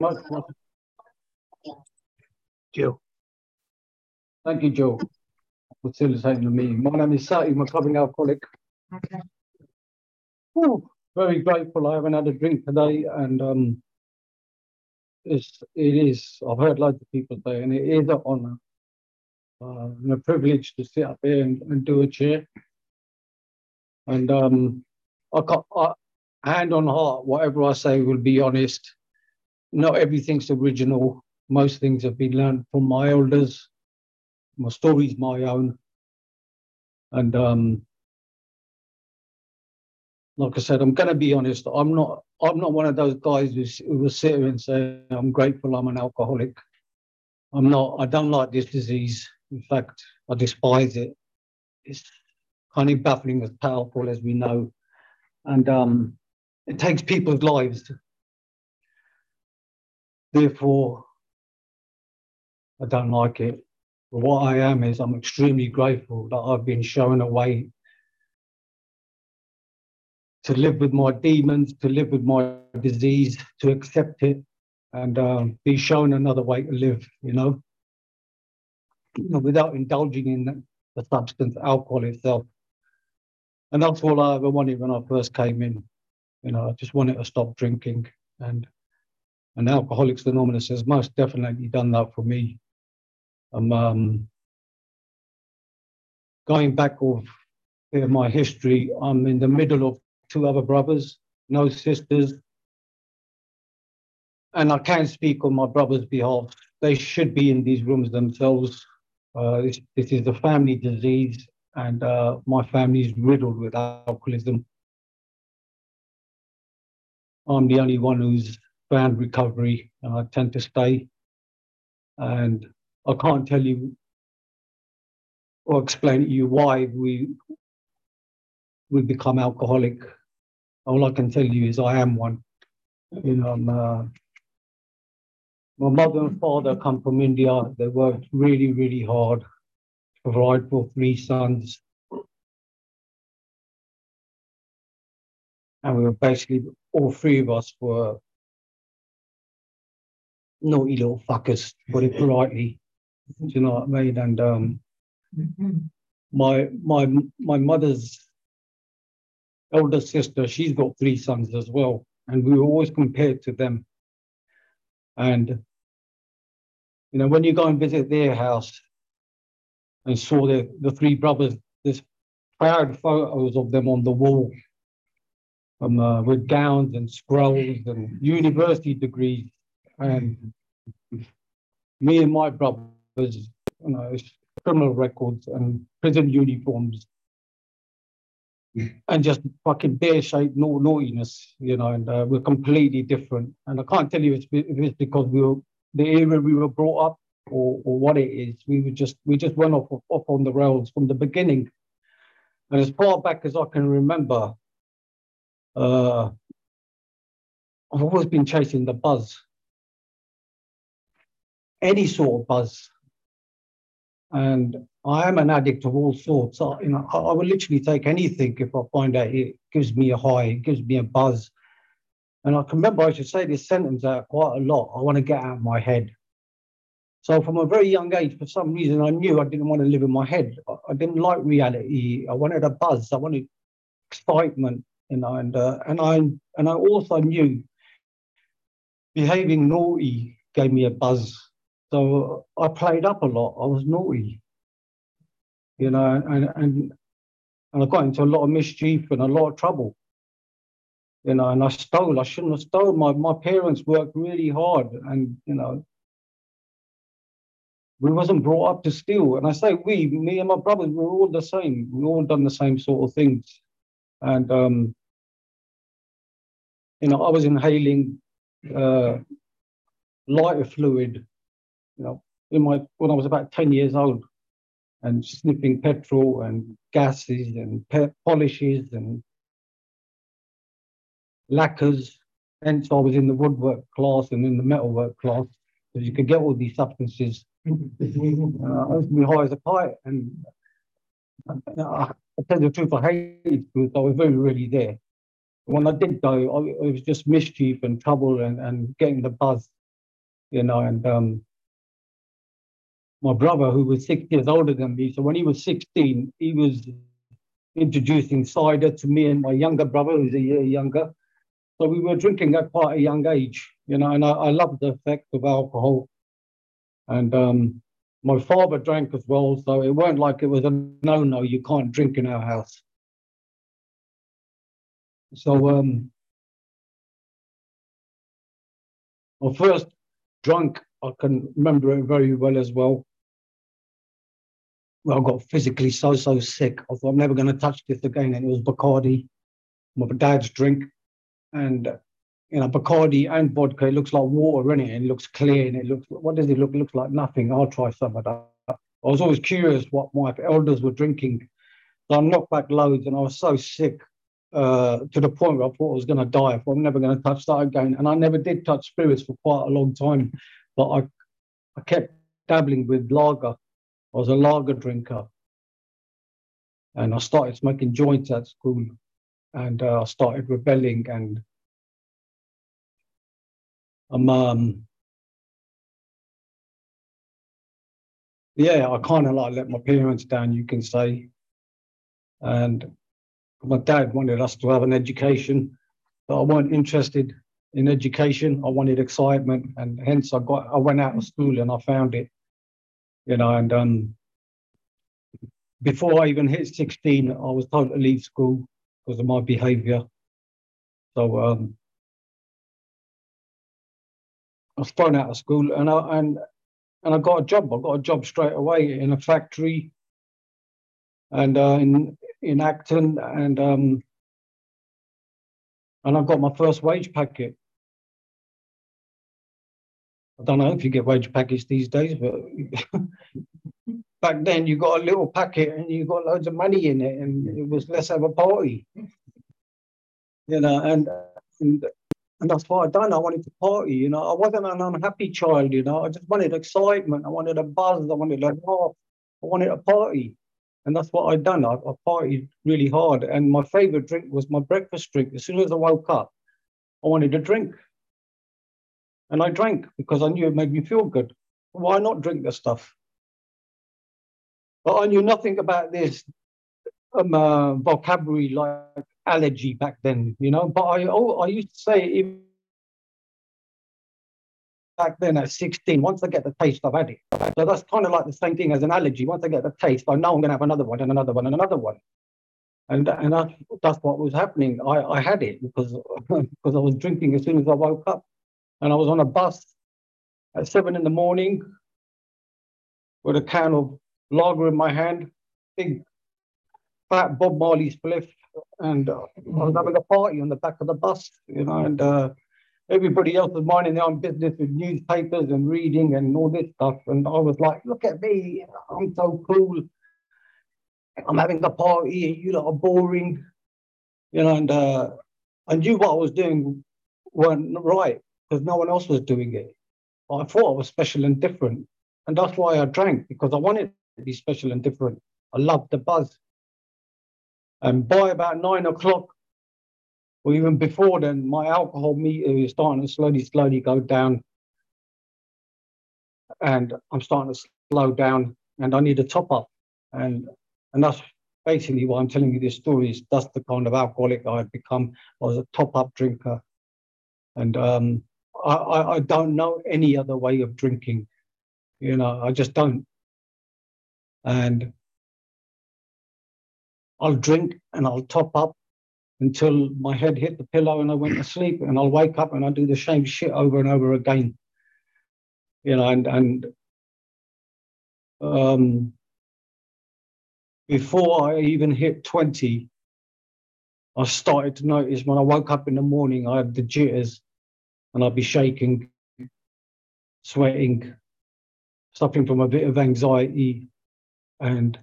much. Joe. Thank you, Joe, for facilitating the meeting. My name is Sati, I'm a recovering alcoholic. Okay. Whew, very grateful. I haven't had a drink today, and um, it's it is. I've heard loads of people say, and it is an honour uh, and a privilege to sit up here and, and do a chair. And um, I got I, hand on heart, whatever I say will be honest. Not everything's original. Most things have been learned from my elders. My story's my own. And um, like I said, I'm going to be honest. I'm not. I'm not one of those guys who, who will sit and say, "I'm grateful. I'm an alcoholic." I'm not. I don't like this disease. In fact, I despise it. It's kind of baffling as powerful as we know, and um, it takes people's lives. Therefore, I don't like it. But what I am is I'm extremely grateful that I've been shown a way to live with my demons, to live with my disease, to accept it, and um, be shown another way to live, you know, you know without indulging in the substance, alcohol itself. And that's all I ever wanted when I first came in. You know, I just wanted to stop drinking. And and Alcoholics Anonymous has most definitely done that for me. I'm um, going back of my history. I'm in the middle of two other brothers, no sisters. And I can't speak on my brother's behalf. They should be in these rooms themselves. Uh, this, this, is a family disease, and uh, my family is riddled with alcoholism. I'm the only one who's found recovery, tend to stay. And I can't tell you or explain to you why we we become alcoholic. All I can tell you is I am one. You know, uh, my mother and father come from India. They worked really, really hard to provide for three sons. And we were basically, all three of us were naughty little fuckers, put it politely. Do you know what I mean? And um, my my my mother's elder sister, she's got three sons as well, and we were always compared to them. And you know, when you go and visit their house and saw the the three brothers, there's proud photos of them on the wall, um, uh, with gowns and scrolls and university degrees, and me and my brothers, you know, criminal records and prison uniforms and just fucking bear shaped no naughtiness, you know, and uh, we're completely different. And I can't tell you if it's because we were the area we were brought up or, or what it is. We were just we just went off off on the rails from the beginning. And as far back as I can remember, uh, I've always been chasing the buzz, any sort of buzz. And I am an addict of all sorts. I, you know, I, I will literally take anything if I find out it gives me a high, it gives me a buzz. And I can remember I should say this sentence out quite a lot. I want to get out of my head. So from a very young age, for some reason, I knew I didn't want to live in my head. I, I didn't like reality. I wanted a buzz. I wanted excitement, you know. And uh, and I and I also knew behaving naughty gave me a buzz. So I played up a lot. I was naughty, you know, and, and, and I got into a lot of mischief and a lot of trouble, you know, and I stole. I shouldn't have stolen. My, my parents worked really hard and, you know, we wasn't brought up to steal. And I say we, me and my brothers, we were all the same. We all done the same sort of things. And, um, you know, I was inhaling uh, lighter fluid you know, in my when I was about 10 years old and sniffing petrol and gases and pe- polishes and lacquers. Hence, I was in the woodwork class and in the metalwork class because you could get all these substances. uh, I was be high as a kite, and uh, I tell the truth, I hated because I was very really there. When I did go, it was just mischief and trouble and, and getting the buzz you know, and um, my brother, who was six years older than me, so when he was 16, he was introducing cider to me and my younger brother, who's a year younger. So we were drinking at quite a young age, you know, and I, I loved the effect of alcohol. And um, my father drank as well, so it weren't like it was a no-no, you can't drink in our house. So um, my first drunk, I can remember it very well as well. Well, I got physically so, so sick. I thought I'm never going to touch this again. And it was Bacardi, my dad's drink. And, you know, Bacardi and vodka, it looks like water in it and it looks clear and it looks, what does it look? It looks like nothing. I'll try some of that. I was always curious what my elders were drinking. So I knocked back loads and I was so sick uh, to the point where I thought I was going to die. I thought I'm never going to touch that again. And I never did touch spirits for quite a long time. But I, I kept dabbling with lager. I was a lager drinker. And I started smoking joints at school. And uh, I started rebelling. And I'm, um, yeah, I kind of like let my parents down, you can say. And my dad wanted us to have an education, but I weren't interested in education. I wanted excitement, and hence I got I went out of school and I found it, you know. And um, before I even hit 16, I was told to leave school because of my behaviour. So um, I was thrown out of school, and I and and I got a job. I got a job straight away in a factory, and uh, in in Acton, and um, and I got my first wage packet. I don't know if you get wage packets these days, but back then you got a little packet and you got loads of money in it, and it was let's have a party, you know, and and and that's what I done. I wanted to party, you know. I wasn't an unhappy child, you know. I just wanted excitement. I wanted a buzz. I wanted a laugh. I wanted a party. And that's what I'd done. I, I partied really hard. And my favorite drink was my breakfast drink. As soon as I woke up, I wanted a drink. And I drank because I knew it made me feel good. Why not drink the stuff? But I knew nothing about this um, uh, vocabulary like allergy back then, you know. But I, oh, I used to say, back then at 16, once I get the taste, I've had it. So that's kind of like the same thing as an allergy. Once I get the taste, I know I'm going to have another one and another one and another one. And, and that, that's what was happening. I, I had it because, because I was drinking as soon as I woke up. And I was on a bus at seven in the morning with a can of lager in my hand, big fat Bob Marley spliff. And uh, I was having a party on the back of the bus, you know, and uh, everybody else was minding their own business with newspapers and reading and all this stuff. And I was like, look at me, I'm so cool. I'm having a party you lot are boring. You know, and uh, I knew what I was doing weren't right because no one else was doing it. I thought I was special and different. And that's why I drank because I wanted to be special and different. I loved the buzz. And by about nine o'clock, or even before then, my alcohol meter is starting to slowly, slowly go down. And I'm starting to slow down and I need a top up. And and that's basically why I'm telling you this story is that's the kind of alcoholic I had become. I was a top up drinker. And um, I, I, I don't know any other way of drinking. You know, I just don't. And I'll drink and I'll top up until my head hit the pillow and I went to sleep. And I'll wake up and I'll do the same shit over and over again. You know, and and um, before I even hit 20, I started to notice when I woke up in the morning, I had the jitters and I'd be shaking, sweating, suffering from a bit of anxiety. And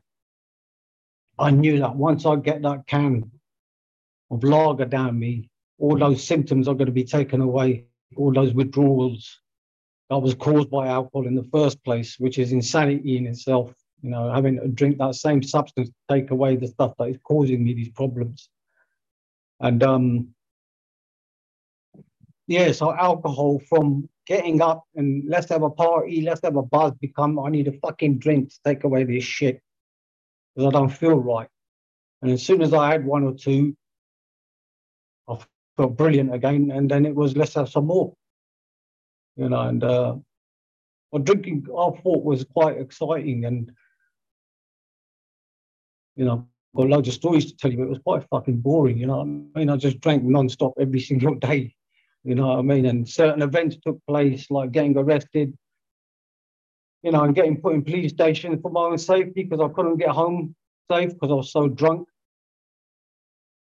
I knew that once I get that can of lager down me, all those symptoms are going to be taken away, all those withdrawals that was caused by alcohol in the first place, which is insanity in itself. You know, having to drink that same substance to take away the stuff that is causing me these problems. And um, yeah, so alcohol from getting up and let's have a party, let's have a buzz become I need a fucking drink to take away this shit because I don't feel right. And as soon as I had one or two, I felt brilliant again. And then it was let's have some more. You know, and uh well, drinking I thought was quite exciting and you know, got loads of stories to tell you, but it was quite fucking boring, you know. I mean, I just drank non-stop every single day. You know what I mean? And certain events took place, like getting arrested, you know, and getting put in police station for my own safety because I couldn't get home safe because I was so drunk.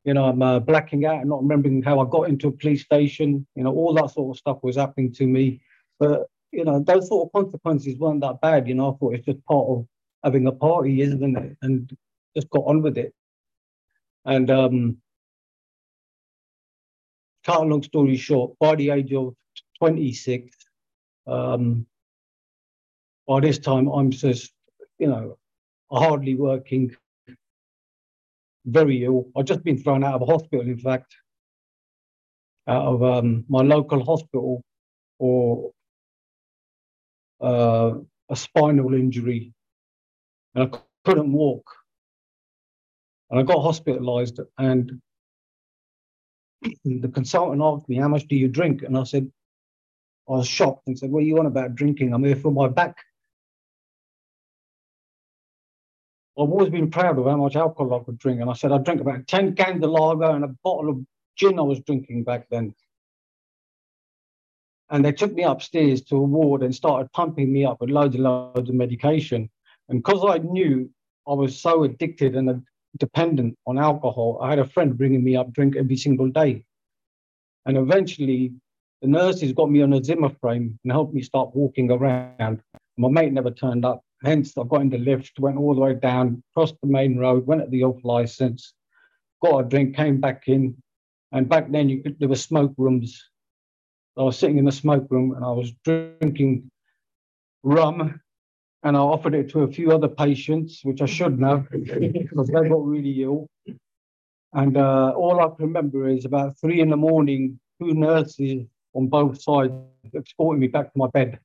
You know, I'm uh, blacking out and not remembering how I got into a police station. You know, all that sort of stuff was happening to me. But, you know, those sort of consequences weren't that bad. You know, I thought it's just part of having a party, isn't it? And just got on with it. And um, cut a long story short, by the age of 26, um, by this time I'm just, you know, hardly working, very ill. I've just been thrown out of a hospital, in fact, out of um, my local hospital for uh, a spinal injury. And I couldn't walk. And I got hospitalized and the consultant asked me, How much do you drink? And I said, I was shocked and said, What are you on about drinking? I'm here for my back. I've always been proud of how much alcohol I could drink. And I said, I drink about 10 cans of lager and a bottle of gin I was drinking back then. And they took me upstairs to a ward and started pumping me up with loads and loads of medication. And because I knew I was so addicted and dependent on alcohol. I had a friend bringing me up drink every single day. And eventually, the nurses got me on a Zimmer frame and helped me start walking around. My mate never turned up. Hence, I got in the lift, went all the way down, crossed the main road, went at the off license, got a drink, came back in. And back then, you could, there were smoke rooms. I was sitting in the smoke room and I was drinking rum and I offered it to a few other patients, which I shouldn't have because they got really ill. And uh, all I can remember is about three in the morning, two nurses on both sides escorting me back to my bed.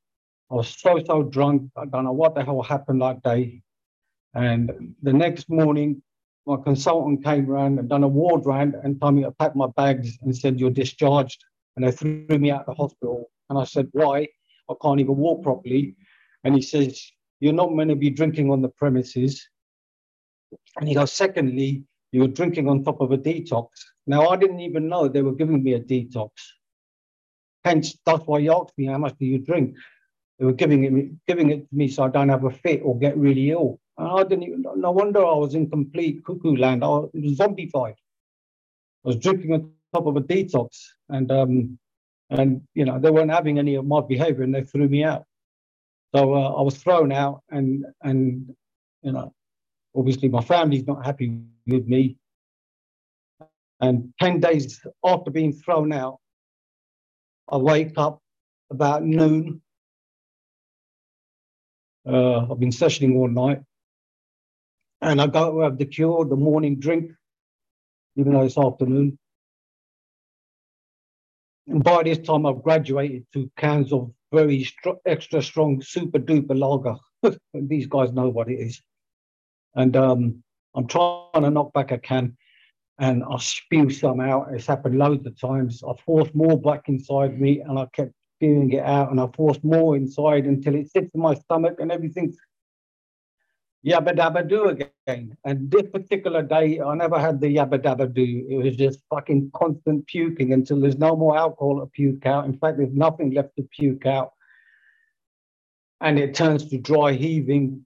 I was so, so drunk. I don't know what the hell happened that day. And the next morning, my consultant came around and done a ward round and told me to pack my bags and said, You're discharged. And they threw me out of the hospital. And I said, Why? I can't even walk properly. And he says, you're not meant to be drinking on the premises. And he goes, secondly, you're drinking on top of a detox. Now, I didn't even know they were giving me a detox. Hence, that's why he asked me, how much do you drink? They were giving it, giving it to me so I don't have a fit or get really ill. And I didn't even, no wonder I was in complete cuckoo land. I was zombified. I was drinking on top of a detox. And, um, and you know, they weren't having any of my behavior and they threw me out. So uh, I was thrown out, and and you know, obviously my family's not happy with me. And ten days after being thrown out, I wake up about noon. Uh, I've been sessioning all night, and I go have the cure, the morning drink, even though it's afternoon. And by this time, I've graduated to cans of very str- extra strong, super duper lager. These guys know what it is. And um, I'm trying to knock back a can and I spew some out. It's happened loads of times. I forced more back inside me and I kept spewing it out and I forced more inside until it sits in my stomach and everything's yabba dabba do again. And this particular day, I never had the yabba dabba do. It was just fucking constant puking until there's no more alcohol to puke out. In fact, there's nothing left to puke out. And it turns to dry heaving.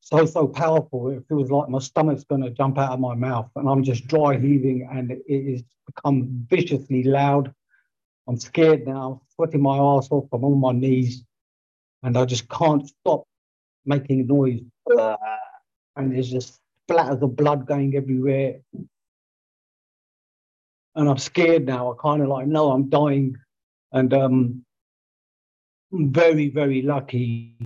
So, so powerful. It feels like my stomach's going to jump out of my mouth. And I'm just dry heaving and it has become viciously loud. I'm scared now, sweating my ass off. I'm on my knees and I just can't stop making noise and there's just splatters of blood going everywhere. And I'm scared now. I kind of like know I'm dying. And um, I'm very, very lucky.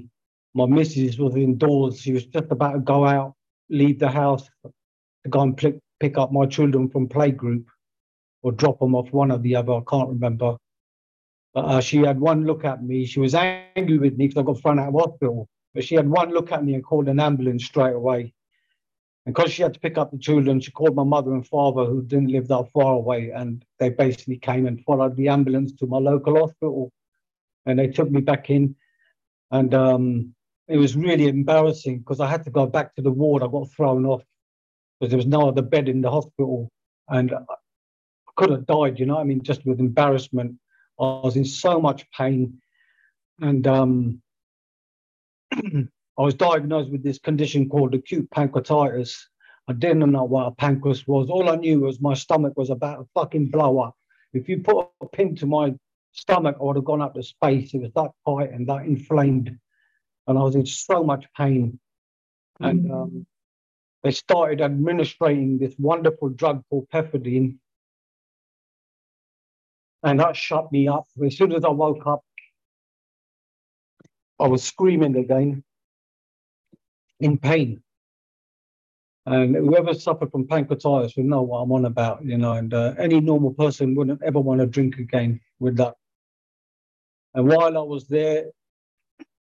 My missus was indoors. She was just about to go out, leave the house to go and pick, pick up my children from playgroup or drop them off one or the other. I can't remember. uh, she had one look at me. She was angry with me because I got thrown out of hospital. But she had one look at me and called an ambulance straight away. And because she had to pick up the children, she called my mother and father, who didn't live that far away, and they basically came and followed the ambulance to my local hospital, and they took me back in, and um, it was really embarrassing because I had to go back to the ward. I got thrown off because there was no other bed in the hospital, and I could have died. You know, I mean, just with embarrassment. I was in so much pain, and um, I was diagnosed with this condition called acute pancreatitis. I didn't know what a pancreas was. All I knew was my stomach was about to fucking blow up. If you put a pin to my stomach, I would have gone up to space. It was that tight and that inflamed. And I was in so much pain. And mm. um, they started administering this wonderful drug called pethidine. And that shut me up. As soon as I woke up, I was screaming again in pain. And whoever suffered from pancreatitis would know what I'm on about, you know, and uh, any normal person wouldn't ever want to drink again with that. And while I was there,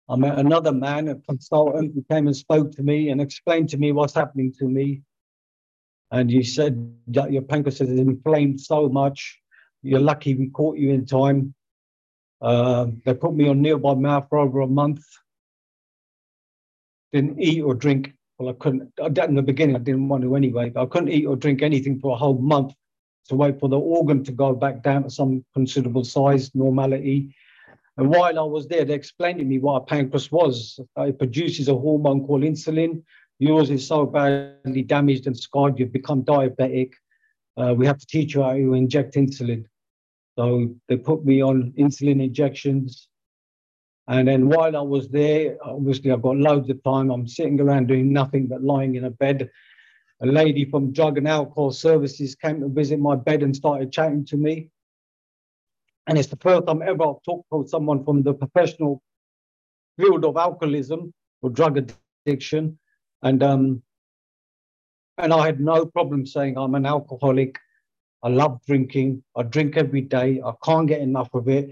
I met another man, a consultant, who came and spoke to me and explained to me what's happening to me. And he said that your pancreas is inflamed so much. You're lucky we caught you in time. Uh, they put me on nil by mouth for over a month didn't eat or drink. Well, I couldn't. In the beginning, I didn't want to anyway. But I couldn't eat or drink anything for a whole month to wait for the organ to go back down to some considerable size, normality. And while I was there, they explained to me what a pancreas was. It produces a hormone called insulin. Yours is so badly damaged and scarred, you've become diabetic. Uh, we have to teach you how to inject insulin. So they put me on insulin injections. And then while I was there, obviously I've got loads of time. I'm sitting around doing nothing but lying in a bed. A lady from drug and alcohol services came to visit my bed and started chatting to me. And it's the first time ever I've talked to someone from the professional field of alcoholism or drug addiction. And um, and I had no problem saying I'm an alcoholic. I love drinking. I drink every day. I can't get enough of it.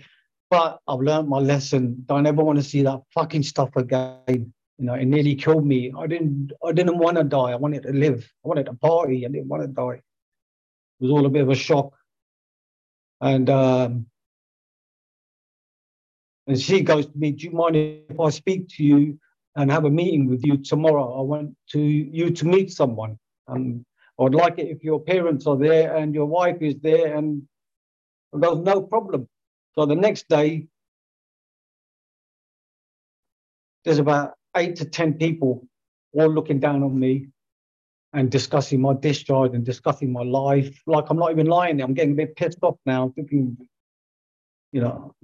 But I've learned my lesson. Don't ever want to see that fucking stuff again. You know, it nearly killed me. I didn't I didn't want to die. I wanted to live. I wanted to party. I didn't want to die. It was all a bit of a shock. And um, and she goes to me, Do you mind if I speak to you and have a meeting with you tomorrow? I want to you to meet someone. Um, I would like it if your parents are there and your wife is there and there's no problem. So the next day, there's about eight to 10 people all looking down on me and discussing my discharge and discussing my life. Like I'm not even lying. I'm getting a bit pissed off now, thinking, you know,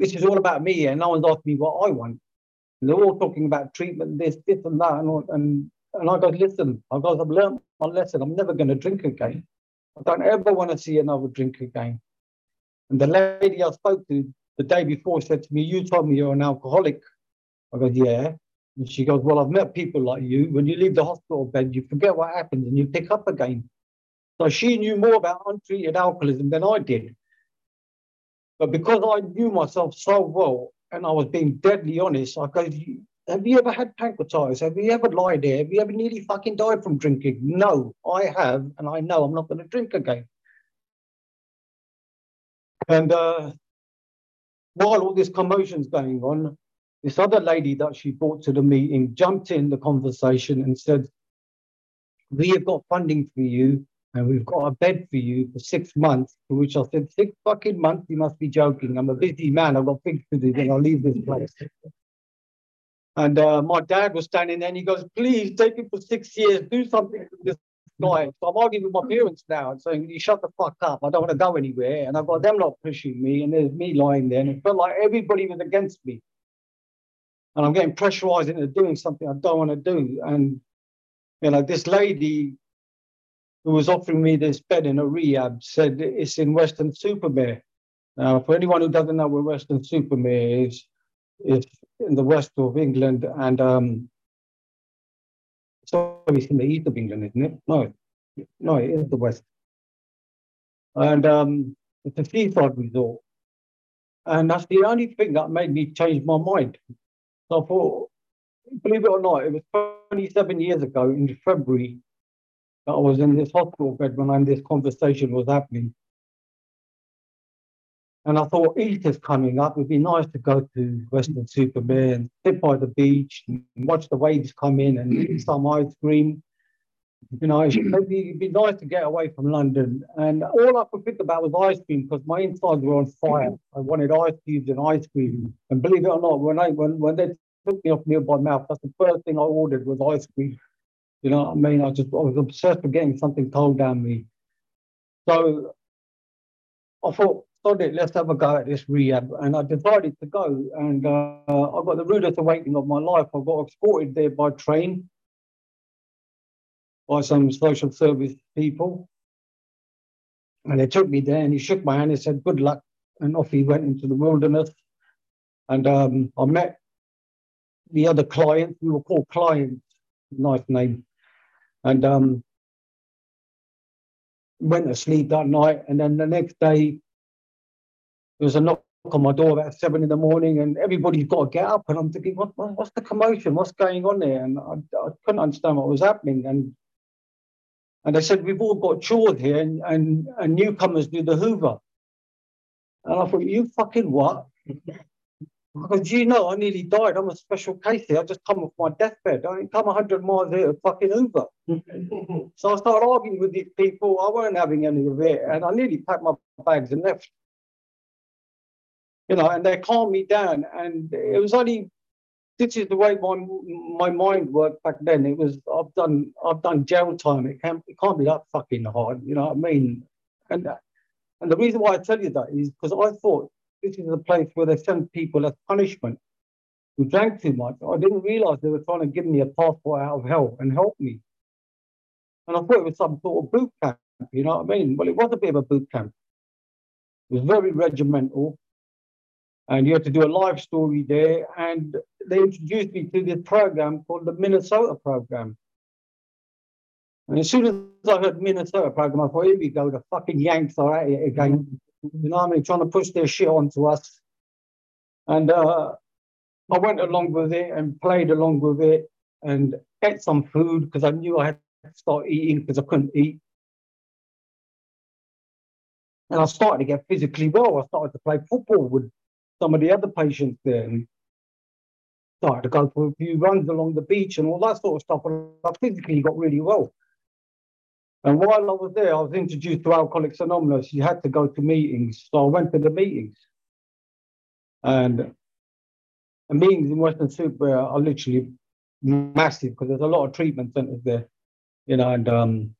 this is all about me and no one's asking me what I want. And they're all talking about treatment, this, this, and that. And, and, and I go, listen, I go, I've learned my lesson. I'm never going to drink again. I don't ever want to see another drink again. And the lady I spoke to the day before said to me, You told me you're an alcoholic. I go, Yeah. And she goes, Well, I've met people like you. When you leave the hospital bed, you forget what happened and you pick up again. So she knew more about untreated alcoholism than I did. But because I knew myself so well and I was being deadly honest, I go, Have you ever had pancreatitis? Have you ever lied there? Have you ever nearly fucking died from drinking? No, I have. And I know I'm not going to drink again. And uh, while all this commotion's going on, this other lady that she brought to the meeting jumped in the conversation and said, We have got funding for you and we've got a bed for you for six months. To which I said, Six fucking months? You must be joking. I'm a busy man. I've got things to do, then I'll leave this place. And uh, my dad was standing there and he goes, Please take it for six years, do something for this guy. So I'm arguing with my parents now and saying, You shut the fuck up. I don't want to go anywhere. And I've got them not pushing me, and there's me lying there. And it felt like everybody was against me. And I'm getting pressurized into doing something I don't want to do. And, you know, this lady who was offering me this bed in a rehab said it's in Weston-super-Mare. Now, for anyone who doesn't know where Weston-super-Mare is, it's in the west of England. And um, so it's in the east of England, isn't it? No, no, it is the west. And um, it's a seaside resort. And that's the only thing that made me change my mind. So I thought, believe it or not, it was 27 years ago in February that I was in this hospital bed when this conversation was happening. And I thought, Easter's coming up. It'd be nice to go to Weston-super-Mare and sit by the beach and watch the waves come in and eat some ice cream. You know, maybe it'd be nice to get away from London. And all I could think about was ice cream because my insides were on fire. I wanted ice cubes and ice cream. And believe it or not, when I when when they took me off nil by mouth, that's the first thing I ordered was ice cream. You know I mean? I just I was obsessed with getting something cold down me. So I thought, let's have a go at this rehab. And I decided to go. And uh, I got the rudest awakening of my life. I got escorted there by train by some social service people. And they took me there and he shook my hand and said, Good luck. And off he went into the wilderness. And um, I met the other clients. We were called clients, nice name. And um, went to sleep that night. And then the next day, there was a knock on my door about seven in the morning, and everybody's got to get up. And I'm thinking, what, what's the commotion? What's going on there? And I, I couldn't understand what was happening. And and they said, we've all got chores here and, and, and newcomers do the hoover. And I thought, you fucking what? Because you know, I nearly died. I'm a special case here. I just come off my deathbed. I ain't come 100 miles here to fucking Hoover. so I started arguing with these people. I weren't having any of it. And I nearly packed my bags and left. You know, and they calmed me down. And it was only this is the way my my mind worked back then. It was I've done I've done jail time. It can't it can't be that fucking hard. You know what I mean? And and the reason why I tell you that is because I thought this is a place where they send people as punishment who drank too much. I didn't realize they were trying to give me a passport out of hell and help me. And I thought it was some sort of boot camp. You know what I mean? Well, it was a bit of a boot camp. It was very regimental and you had to do a live story there. And they introduced me to this program called the Minnesota program. And as soon as I heard the Minnesota program, I thought, here we go, the fucking Yanks are at it again. You know what I mean? Trying to push their shit onto us. And uh, I went along with it and played along with it and ate some food because I knew I had to start eating because I couldn't eat. And I started to get physically well. I started to play football with some of the other patients there and started to go for a few runs along the beach and all that sort of stuff. And I physically got really well. And while I was there, I was introduced to Alcoholics Anonymous. You had to go to meetings. So I went to the meetings. And the meetings in Weston-super are literally massive because there's a lot of treatment centers there, you know, and um,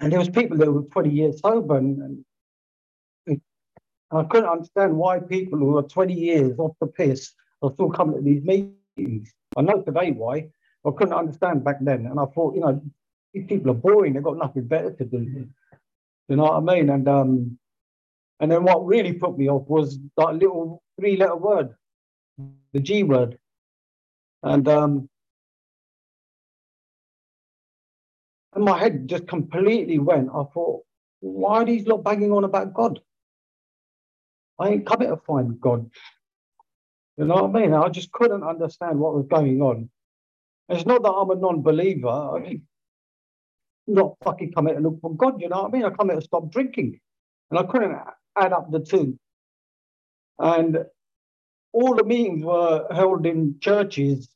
and there was people that were 20 years sober and, and I couldn't understand why people who are 20 years off the piss are still coming to these meetings. I know today why. I couldn't understand back then. And I thought, you know, these people are boring. They've got nothing better to do. You know what I mean? And um, and then what really put me off was that little three-letter word, the G word. And um, and my head just completely went. I thought, why are these lot banging on about God? I ain't coming to find God. You know what I mean? I just couldn't understand what was going on. It's not that I'm a non-believer. I mean, not fucking coming to look for God. You know what I mean? I come here to stop drinking, and I couldn't add up the two. And all the meetings were held in churches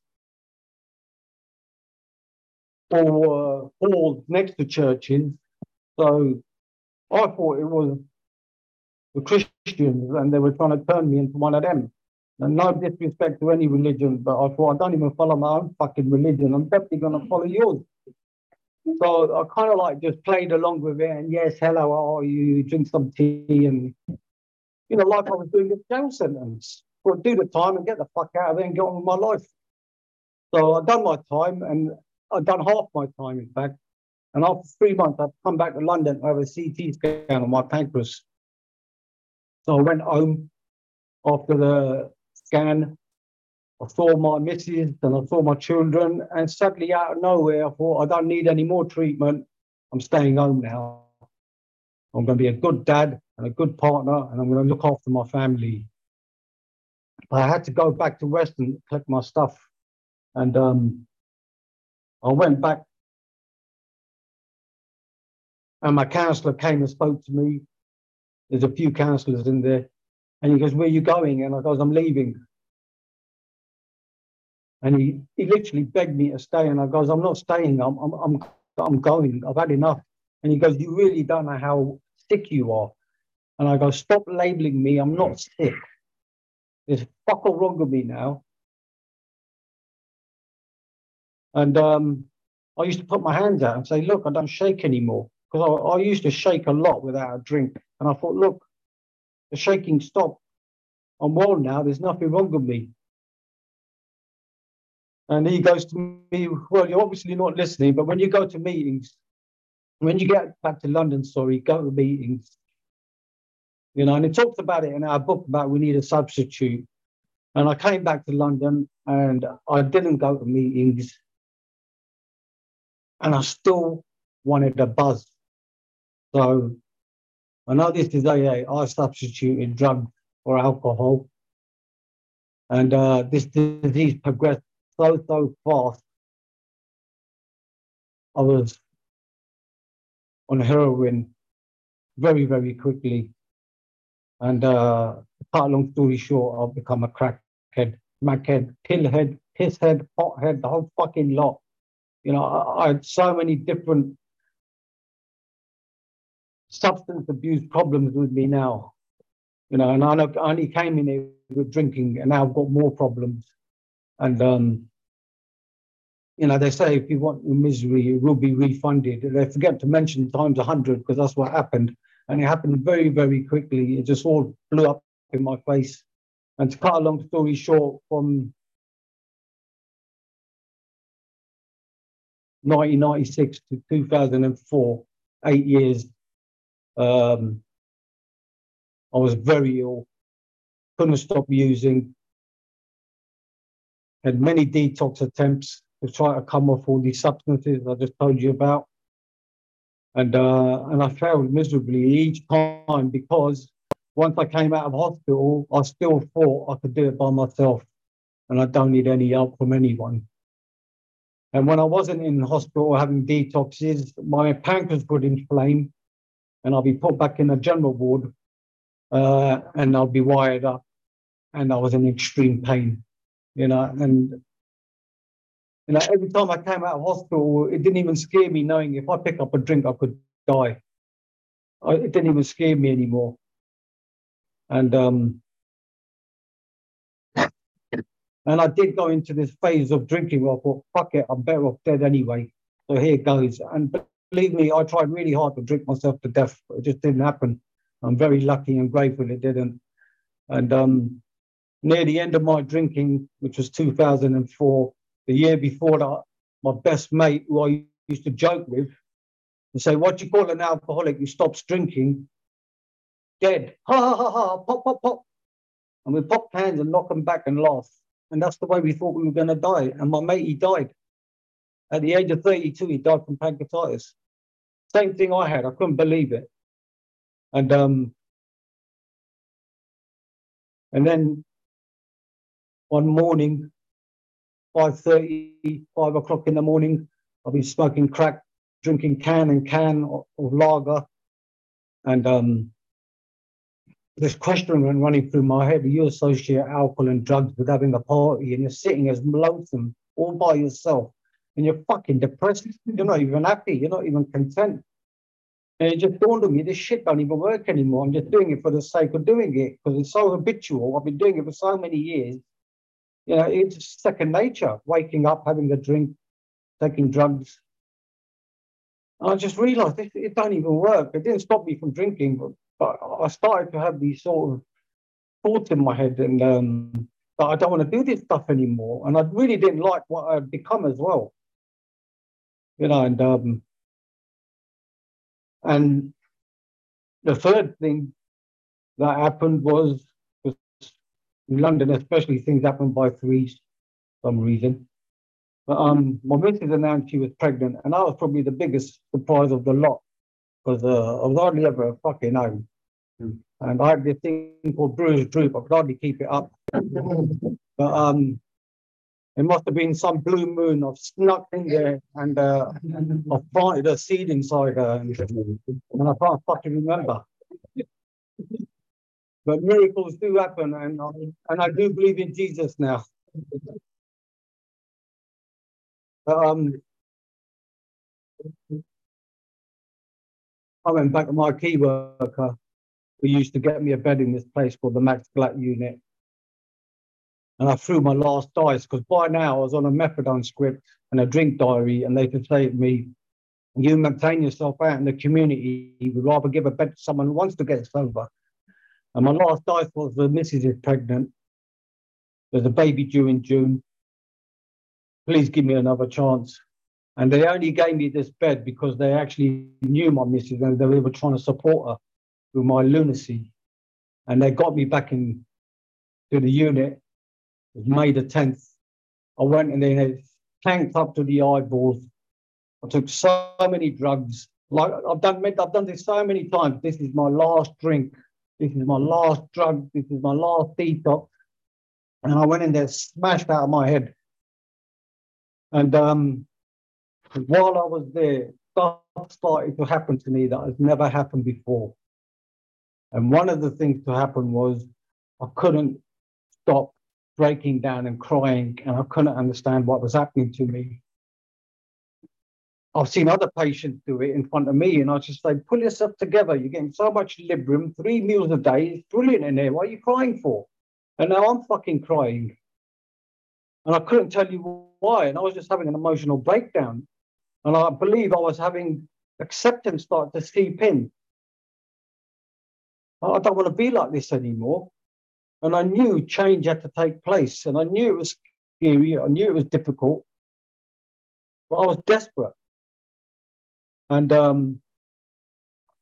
or halls next to churches. So I thought it was the Christians and they were trying to turn me into one of them. And no disrespect to any religion, but I thought I don't even follow my own fucking religion. I'm definitely going to mm. follow yours. So I kind of like just played along with it. And yes, hello, how are you? Drink some tea and, you know, like I was doing a jail sentence. Well, do the time and get the fuck out of there and get on with my life. So I've done my time and I've done half my time, in fact. And after three months, I've come back to London to have a CT scan on my pancreas. So I went home after the scan. I saw my missus and I saw my children, and sadly, out of nowhere, I thought I don't need any more treatment. I'm staying home now. I'm going to be a good dad and a good partner, and I'm going to look after my family. I had to go back to Weston to collect my stuff, and um, I went back, and my counsellor came and spoke to me. There's a few counsellors in there, and he goes, "Where are you going?" And I goes, "I'm leaving." And he, he literally begged me to stay, and I goes, "I'm not staying. I'm I'm I'm I'm going. I've had enough." And he goes, "You really don't know how sick you are." And I go, "Stop labeling me. I'm not sick. There's fuck all wrong with me now." And um, I used to put my hands out and say, "Look, I don't shake anymore." Because I, I used to shake a lot without a drink, and I thought, "Look, the shaking stopped. I'm well now. There's nothing wrong with me." And he goes to me, Well, you're obviously not listening, but when you go to meetings, when you get back to London, sorry, go to meetings. You know, and it talks about it in our book about we need a substitute. And I came back to London and I didn't go to meetings. And I still wanted a buzz. So I know this is AA. I substituted drugs for alcohol. And uh, this disease progressed so, so fast. I was on heroin very, very quickly. And uh, cut long story short, I've become a crackhead, mackhead, pillhead, pisshead, pothead, the whole fucking lot. You know, I, I had so many different substance abuse problems with me now. You know, and I, only came in here with drinking, and now I've got more problems. And, um, you know, they say if you want your misery, it will be refunded. They forget to mention times 100 because that's what happened. And it happened very, very quickly. It just all blew up in my face. And to cut a long story short, from 1996 to 2004, eight years, um, I was very ill, couldn't stop using, had many detox attempts to try to come off all these substances I just told you about. And, uh, and I failed miserably each time because once I came out of hospital, I still thought I could do it by myself and I don't need any help from anyone. And when I wasn't in hospital having detoxes, my pancreas would inflame and I'll be put back in a general ward uh, and I'll be wired up and I was in extreme pain you know, and you know, every time I came out of hospital, it didn't even scare me knowing if I pick up a drink, I could die. I, it didn't even scare me anymore. And um, and I did go into this phase of drinking where I thought, fuck it, I'm better off dead anyway. So here goes. And believe me, I tried really hard to drink myself to death, but it just didn't happen. I'm very lucky and grateful it didn't. And um, near the end of my drinking, which was 2004, the year before that, my best mate, who I used to joke with, and say, What do you call an alcoholic who stops drinking? Dead. Ha ha ha ha, pop, pop, pop. And we popped hands and knocked them back and laugh. And that's the way we thought we were going to die. And my mate, he died. At the age of 32, he died from pancreatitis. Same thing I had. I couldn't believe it. And um, and then one morning, 5.30, 5 o'clock in the morning, I've been smoking crack, drinking can and can of, of lager. And um, this question went running through my head. You associate alcohol and drugs with having a party and you're sitting as lonesome all by yourself and you're fucking depressed. You're not even happy. You're not even content. And it just dawned on me, this shit don't even work anymore. I'm just doing it for the sake of doing it because it's so habitual. I've been doing it for so many years you know, it's second nature, waking up, having a drink, taking drugs. I just realized it, it don't even work. It didn't stop me from drinking, but, but I started to have these sort of thoughts in my head and um, that I don't want to do this stuff anymore. And I really didn't like what I'd become as well. You know, and um, and the third thing that happened was in London, especially, things happen by threes, some reason. But um, my missus announced she was pregnant, and I was probably the biggest surprise of the lot. because uh, I was hardly ever fucking home. Mm. And I had this thing called Brewers Droop. I could hardly keep it up. but um, it must have been some blue moon. I've snuck in there and uh, I've planted a seed inside her, and, and I can't fucking remember. But miracles do happen, and I, and I do believe in Jesus now. Um, I went back to my key worker who used to get me a bed in this place called the Max Glatt unit. And I threw my last dice because by now I was on a methadone script and a drink diary, and they could say to me, You maintain yourself out in the community, you would rather give a bed to someone who wants to get sober. And my last dice was the missus is pregnant. There's a baby due in June. Please give me another chance. And they only gave me this bed because they actually knew my missus and they were trying to support her through my lunacy. And they got me back in to the unit. May the 10th. I went and then tanked up to the eyeballs. I took so many drugs. Like I've done, I've done this so many times. This is my last drink. This is my last drug. This is my last detox. And I went in there, smashed out of my head. And um, while I was there, stuff started to happen to me that has never happened before. And one of the things to happen was I couldn't stop breaking down and crying, and I couldn't understand what was happening to me. I've seen other patients do it in front of me, and I just say, pull yourself together. You're getting so much Librium, three meals a day. It's brilliant in there. What are you crying for? And now I'm fucking crying. And I couldn't tell you why. And I was just having an emotional breakdown. And I believe I was having acceptance start to seep in. I don't want to be like this anymore. And I knew change had to take place. And I knew it was scary. I knew it was difficult. But I was desperate. And um,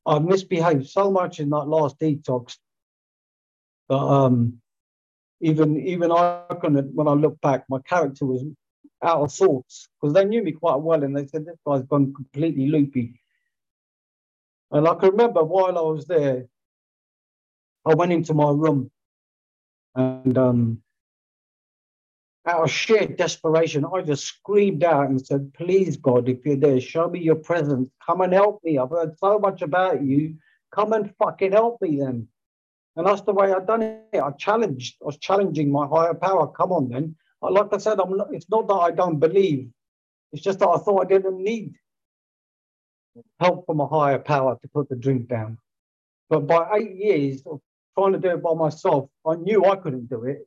I misbehaved so much in that last detox that um, even even I couldn't, when I look back, my character was out of sorts because they knew me quite well and they said, This guy's gone completely loopy. And I can remember while I was there, I went into my room and um, out of sheer desperation, I just screamed out and said, Please, God, if you're there, show me your presence. Come and help me. I've heard so much about you. Come and fucking help me then. And that's the way I've done it. I challenged, I was challenging my higher power. Come on then. Like I said, I'm not, it's not that I don't believe. It's just that I thought I didn't need help from a higher power to put the drink down. But by eight years of trying to do it by myself, I knew I couldn't do it.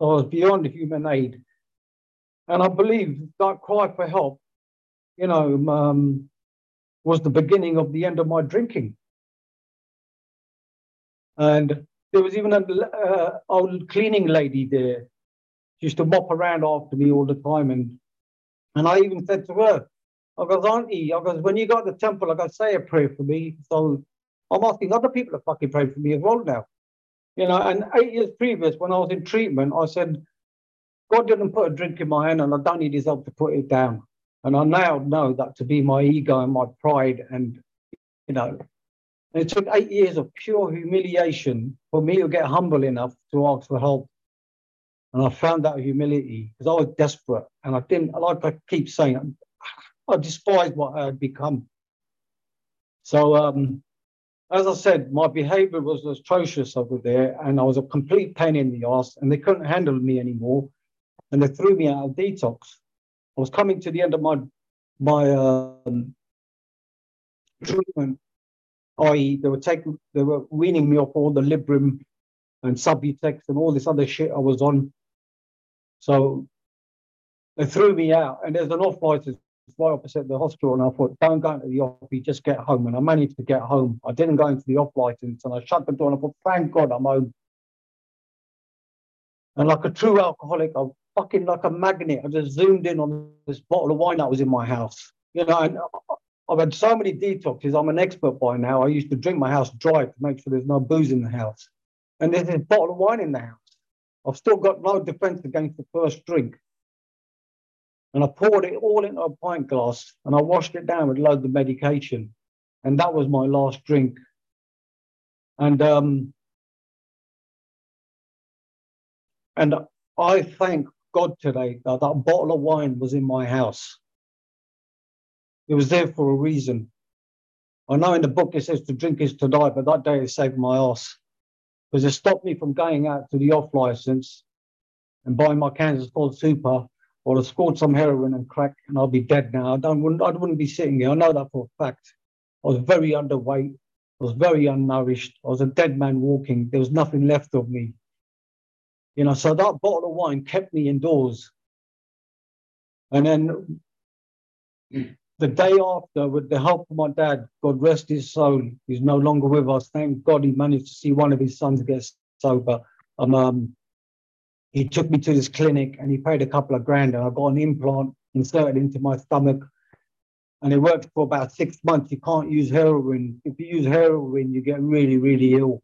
I was beyond human aid. And I believe that cry for help, you know, um, was the beginning of the end of my drinking. And there was even an uh, old cleaning lady there. She used to mop around after me all the time. And and I even said to her, I goes, Auntie, I goes, when you go to the temple, I goes, say a prayer for me. So I'm asking other people to fucking pray for me as well now. You know, and eight years previous, when I was in treatment, I said, God didn't put a drink in my hand and I don't need his help to put it down. And I now know that to be my ego and my pride and, you know, it took eight years of pure humiliation for me to get humble enough to ask for help. And I found that humility because I was desperate and I didn't, like I keep saying, I despised what I had become. So, um, as I said, my behavior was atrocious over there and I was a complete pain in the ass and they couldn't handle me anymore. And they threw me out of detox. I was coming to the end of my, my um, treatment i.e., they were taking, they were weaning me off all the Librium and Subutex and all this other shit I was on. So they threw me out, and there's an off license right opposite the hospital. And I thought, don't go into the off, you just get home. And I managed to get home. I didn't go into the off license, and I shut the door and I thought, thank God I'm home. And like a true alcoholic, I fucking like a magnet. I just zoomed in on this bottle of wine that was in my house. You know, and I've had so many detoxes. I'm an expert by now. I used to drink my house dry to make sure there's no booze in the house. And there's a bottle of wine in the house. I've still got no defense against the first drink. And I poured it all into a pint glass and I washed it down with loads of medication. and that was my last drink. And um, and I thank God today that that bottle of wine was in my house. It was there for a reason. I know in the book it says to drink is to die, but that day it saved my ass because it stopped me from going out to the off license and buying my Kansas Gold Super or have scored some heroin and crack and I'll be dead now. I wouldn't, I wouldn't be sitting here. I know that for a fact. I was very underweight. I was very unnourished. I was a dead man walking. There was nothing left of me. You know, so that bottle of wine kept me indoors. And then the day after, with the help of my dad, God rest his soul, he's no longer with us. Thank God he managed to see one of his sons get sober. Um, um, he took me to this clinic and he paid a couple of grand and I got an implant inserted into my stomach. And it worked for about six months. You can't use heroin. If you use heroin, you get really, really ill.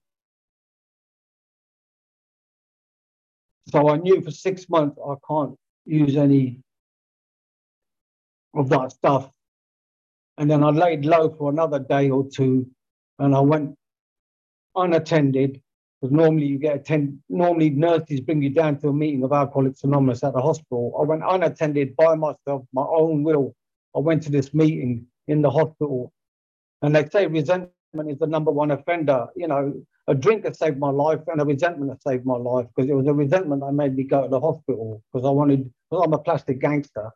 So I knew for six months I can't use any of that stuff. And then I laid low for another day or two and I went unattended because normally you get attend normally nurses bring you down to a meeting of Alcoholics Anonymous at the hospital. I went unattended by myself, my own will. I went to this meeting in the hospital and they say resentment is the number one offender. You know, a drink has saved my life and a resentment has saved my life because it was a resentment that made me go to the hospital because I wanted, because I'm a plastic gangster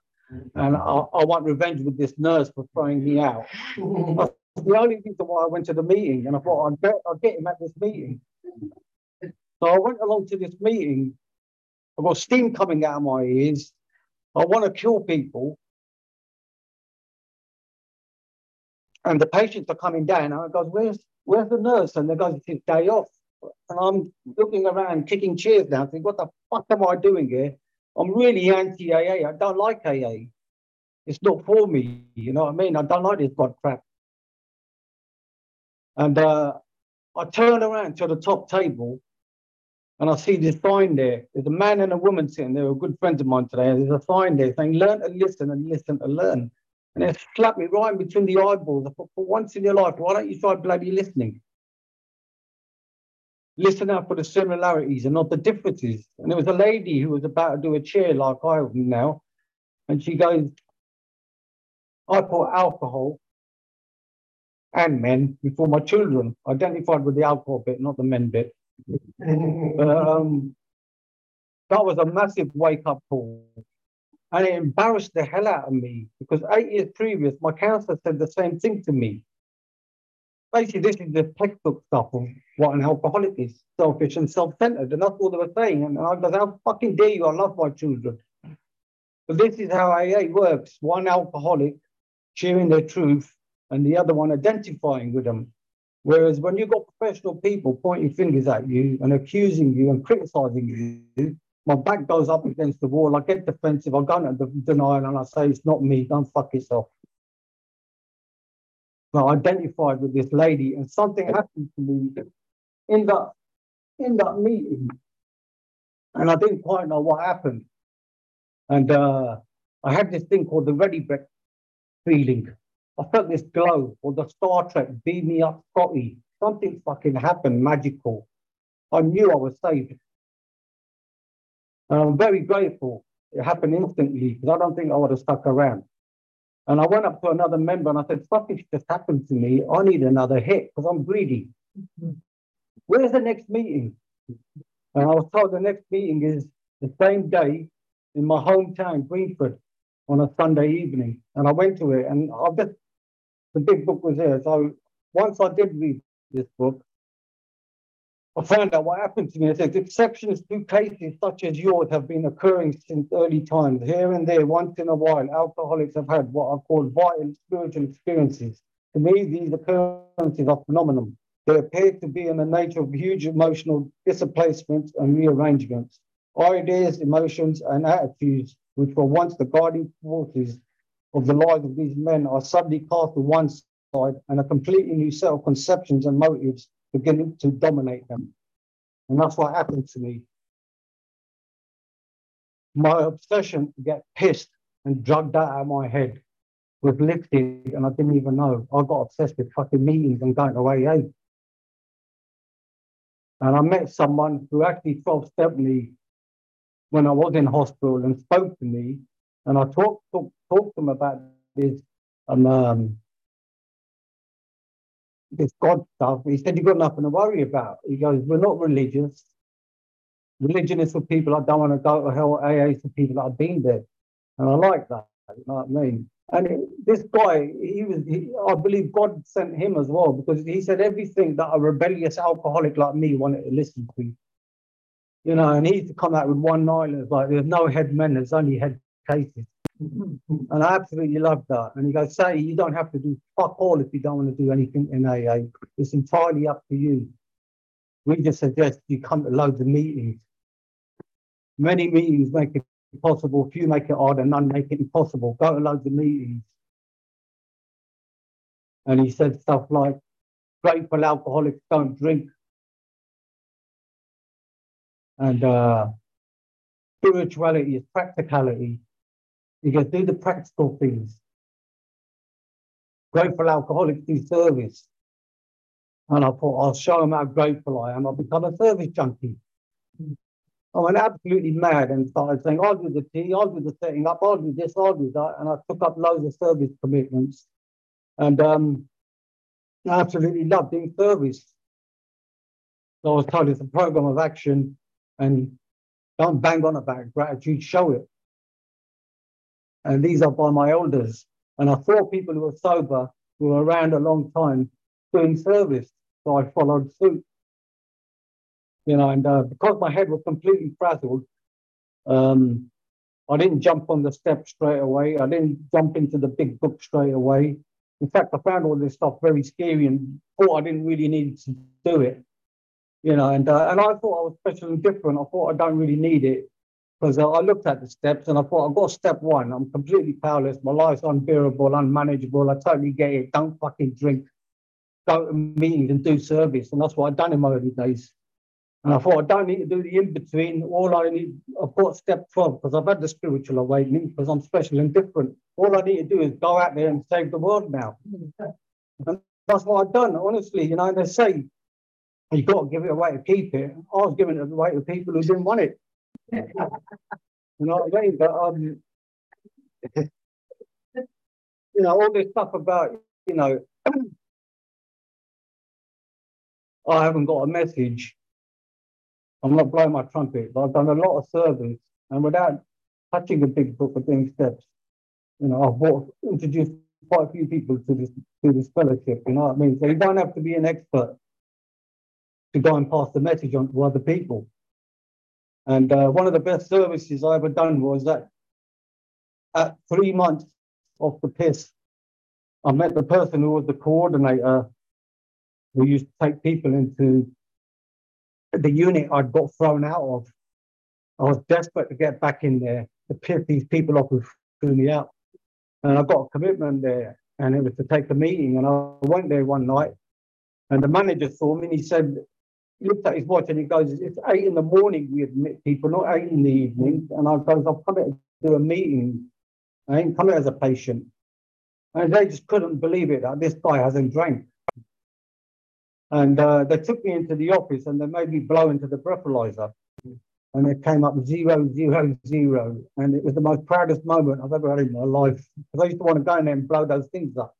and I, I, want revenge with this nurse for throwing me out. That's the only reason why I went to the meeting and I thought I'd get, I'd get him at this meeting. So I went along to this meeting. I've got steam coming out of my ears. I want to kill people. And the patients are coming down. And I go, where's where's the nurse? And they go, it's day off. And I'm looking around, kicking chairs now, thinking, what the fuck am I doing here? I'm really anti-AA. I don't like AA. It's not for me. You know what I mean? I don't like this god crap. And uh, I turn around to the top table and I see this sign there. There's a man and a woman sitting there, a good friend of mine today. And there's a sign there saying, learn to listen and listen to learn. And it slapped me right in between the eyeballs. I thought, for once in your life, why don't you try bloody listening? Listen out for the similarities and not the differences. And there was a lady who was about to do a chair like I am now. And she goes, I put alcohol and men before my children, identified with the alcohol bit, not the men bit. um, that was a massive wake up call. And it embarrassed the hell out of me because eight years previous, my counselor said the same thing to me. Basically, this is the textbook stuff of what an alcoholic is selfish and self centered. And that's what they were saying. And I was, how fucking dare you? I love my children. But this is how AA works one alcoholic sharing their truth and the other one identifying with them. Whereas when you've got professional people pointing fingers at you and accusing you and criticizing you, my back goes up against the wall. I get defensive. I go into denial and I say, it's not me. Don't fuck yourself. I identified with this lady and something happened to me in that, in that meeting. And I didn't quite know what happened. And uh, I had this thing called the Ready Brek feeling. I felt this glow, or the Star Trek beam me up Scotty. Something fucking happened, magical. I knew I was saved. And I'm very grateful it happened instantly because I don't think I would have stuck around. And I went up to another member and I said, Something's just happened to me. I need another hit because I'm greedy. Mm-hmm. Where's the next meeting? And I was told the next meeting is the same day in my hometown, Greenford, on a Sunday evening. And I went to it and I just the big book was there. So once I did read this book, I found out what happened to me. It says exceptions to cases such as yours have been occurring since early times. Here and there, once in a while, alcoholics have had what are called vital spiritual experiences. To me, these occurrences are phenomenal. They appear to be in the nature of huge emotional displacements and rearrangements. Ideas, emotions, and attitudes, which were once the guiding forces of the lives of these men are suddenly cast to one side and a completely new set of conceptions and motives beginning to dominate them. And that's what happened to me. My obsession to get pissed and drugged out of my head. was lifted and I didn't even know. I got obsessed with fucking meetings and going to AA. And I met someone who actually 12 stepped me when I was in hospital and spoke to me. And I talked talk, talk to him about this um, um, this God stuff. He said, You've got nothing to worry about. He goes, We're not religious. Religion is for people that don't want to go to hell. AA is for people that have been there. And I like that. You know what I mean? And this guy, he was, he, I believe God sent him as well because he said everything that a rebellious alcoholic like me wanted to listen to. You know, and he's to come out with one liners like, there's no head men, there's only head cases. And I absolutely love that. And he goes, say, you don't have to do fuck all if you don't want to do anything in AA. It's entirely up to you. We just suggest you come to loads of meetings. Many meetings make it possible, few make it hard, and none make it impossible. Go to loads of meetings. And he said stuff like, grateful alcoholics don't drink. And uh, spirituality is practicality. You can do the practical things. Grateful alcoholics do service. And I thought, I'll show them how grateful I am. I'll become a service junkie. I went absolutely mad and started saying, I'll do the tea, I'll do the setting up, I'll do this, I'll do that. And I took up loads of service commitments. And um, I absolutely loved doing service. So I was told it's a program of action and don't bang on about gratitude, show it. And these are by my elders. And I saw people who were sober, who were around a long time, doing service. So I followed suit you know, and uh, because my head was completely frazzled, um, I didn't jump on the steps straight away. I didn't jump into the big book straight away. In fact, I found all this stuff very scary and thought I didn't really need to do it. You know, and uh, and I thought I was special and different. I thought I don't really need it because I looked at the steps and I thought I've got step one. I'm completely powerless. My life's unbearable, unmanageable. I totally get it. Don't fucking drink. Go to meetings and do service, and that's what I've done in my early days. And I thought, I don't need to do the in between. All I need, I've got step 12 because I've had the spiritual awakening because I'm special and different. All I need to do is go out there and save the world now. And that's what I've done, honestly. You know, they say you've got to give it away to keep it. I was giving it away to people who didn't want it. You know what I mean? But, um, you know, all this stuff about, you know, I haven't got a message I'm not blowing my trumpet, but I've done a lot of service, and without touching a big book or doing steps, you know, I've brought, introduced quite a few people to this to this fellowship. You know what I mean? So you don't have to be an expert to go and pass the message on to other people. And uh, one of the best services I ever done was that at three months off the piss, I met the person who was the coordinator who used to take people into the unit I'd got thrown out of. I was desperate to get back in there to piss these people off who threw me out. And I got a commitment there, and it was to take a meeting. And I went there one night, and the manager saw me and he said, looked at his watch and he goes, It's eight in the morning, we admit people, not eight in the evening. And I goes, I've come here to do a meeting. I ain't coming as a patient. And they just couldn't believe it that this guy hasn't drank. And uh, they took me into the office and they made me blow into the breathalyzer. And it came up zero, zero, zero. And it was the most proudest moment I've ever had in my life. Because I used to want to go in there and blow those things up.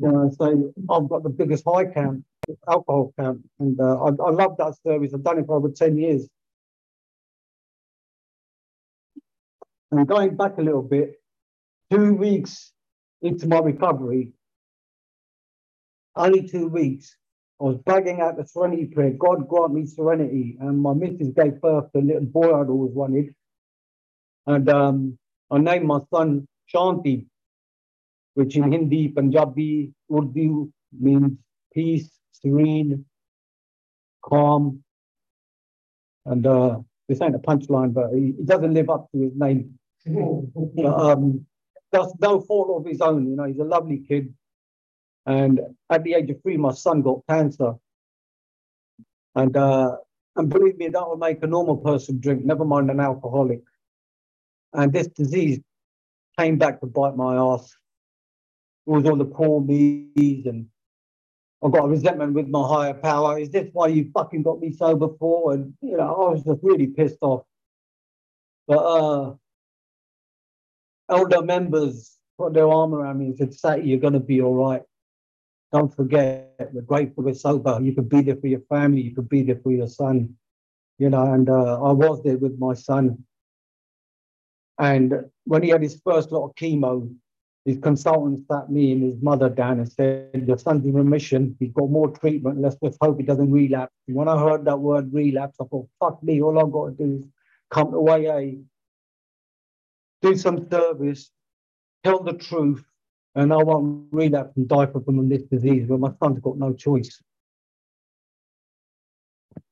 You know, so I've got the biggest high count, alcohol count. And uh, I, I love that service. I've done it for over 10 years. And going back a little bit, two weeks into my recovery, only two weeks, I was begging out the serenity prayer. God grant me serenity. And my missus gave birth to a little boy I'd always wanted. And um, I named my son Shanti, which in Hindi, Punjabi, Urdu means peace, serene, calm. And uh, this ain't a punchline, but he, he, doesn't live up to his name. but, um, that's no fault of his own. You know, he's a lovely kid. And at the age of three, my son got cancer. And uh, and believe me, that will make a normal person drink, never mind an alcoholic. And this disease came back to bite my ass. It was all the poor me's and I've got a resentment with my higher power. Is this why you fucking got me sober for? And you know, I was just really pissed off. But uh elder members put their arm around me and said, Sati, you're gonna be all right. Don't forget, we're grateful we're sober. You could be there for your family, you could be there for your son. You know, and uh, I was there with my son. And when he had his first lot of chemo, his consultant sat me and his mother down and said, Your son's in remission. He's got more treatment. Let's just hope he doesn't relapse. And when I heard that word relapse, I thought, fuck me, all I've got to do is come to AA, do some service, tell the truth, and I won't relapse and die from this disease. But my son's got no choice.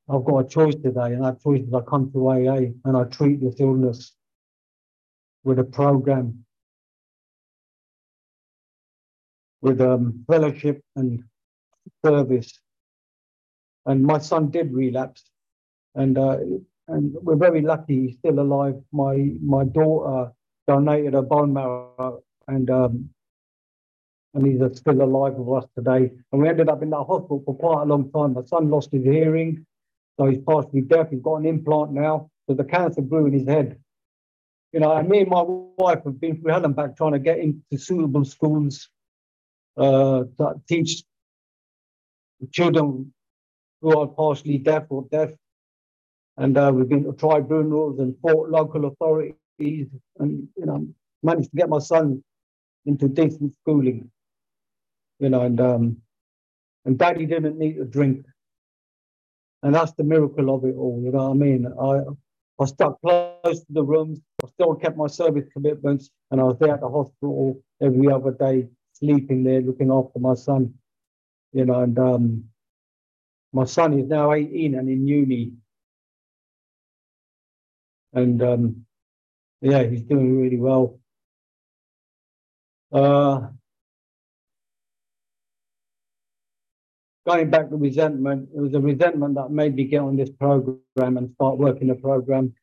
I've got a choice today, and that choice is I come to AA and I treat this illness with a program, with um, fellowship and service. And my son did relapse, and uh, and we're very lucky he's still alive. My my daughter donated a bone marrow, and um, and he's still alive with us today. And we ended up in that hospital for quite a long time. My son lost his hearing, so he's partially deaf. He's got an implant now, so the cancer grew in his head. You know, and me and my wife have been through hell and back trying to get into suitable schools uh, teach children who are partially deaf or deaf. And uh, we've been to tribunals and fought local authorities and, you know, managed to get my son into decent schooling. You know, and um, and daddy didn't need to drink. And that's the miracle of it all, you know what I mean? I I stuck close to the rooms. I still kept my service commitments, and I was there at the hospital every other day, sleeping there, looking after my son. You know, and um, my son is now 18 and in uni. And um, yeah, he's doing really well. Uh, going back to resentment, it was a resentment that made me get on this program and start working the program.